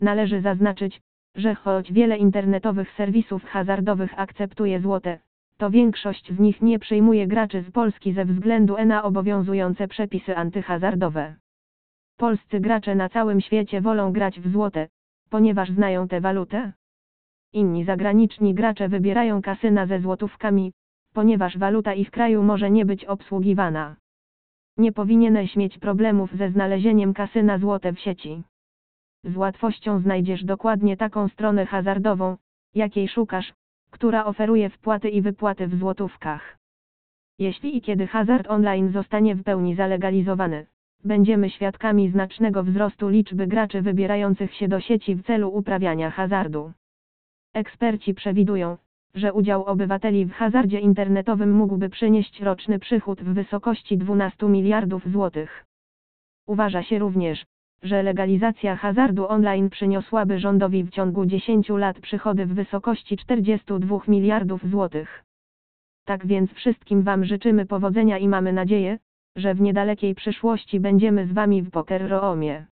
Należy zaznaczyć, że choć wiele internetowych serwisów hazardowych akceptuje złote, to większość z nich nie przyjmuje graczy z Polski ze względu na obowiązujące przepisy antyhazardowe. Polscy gracze na całym świecie wolą grać w złote, ponieważ znają tę walutę. Inni zagraniczni gracze wybierają kasyna ze złotówkami, ponieważ waluta ich kraju może nie być obsługiwana. Nie powinieneś mieć problemów ze znalezieniem kasyna złote w sieci. Z łatwością znajdziesz dokładnie taką stronę hazardową, jakiej szukasz, która oferuje wpłaty i wypłaty w złotówkach. Jeśli i kiedy hazard online zostanie w pełni zalegalizowany, będziemy świadkami znacznego wzrostu liczby graczy wybierających się do sieci w celu uprawiania hazardu. Eksperci przewidują, że udział obywateli w hazardzie internetowym mógłby przynieść roczny przychód w wysokości 12 miliardów złotych. Uważa się również, że legalizacja hazardu online przyniosłaby rządowi w ciągu 10 lat przychody w wysokości 42 miliardów złotych. Tak więc wszystkim Wam życzymy powodzenia i mamy nadzieję, że w niedalekiej przyszłości będziemy z Wami w Poker Roomie.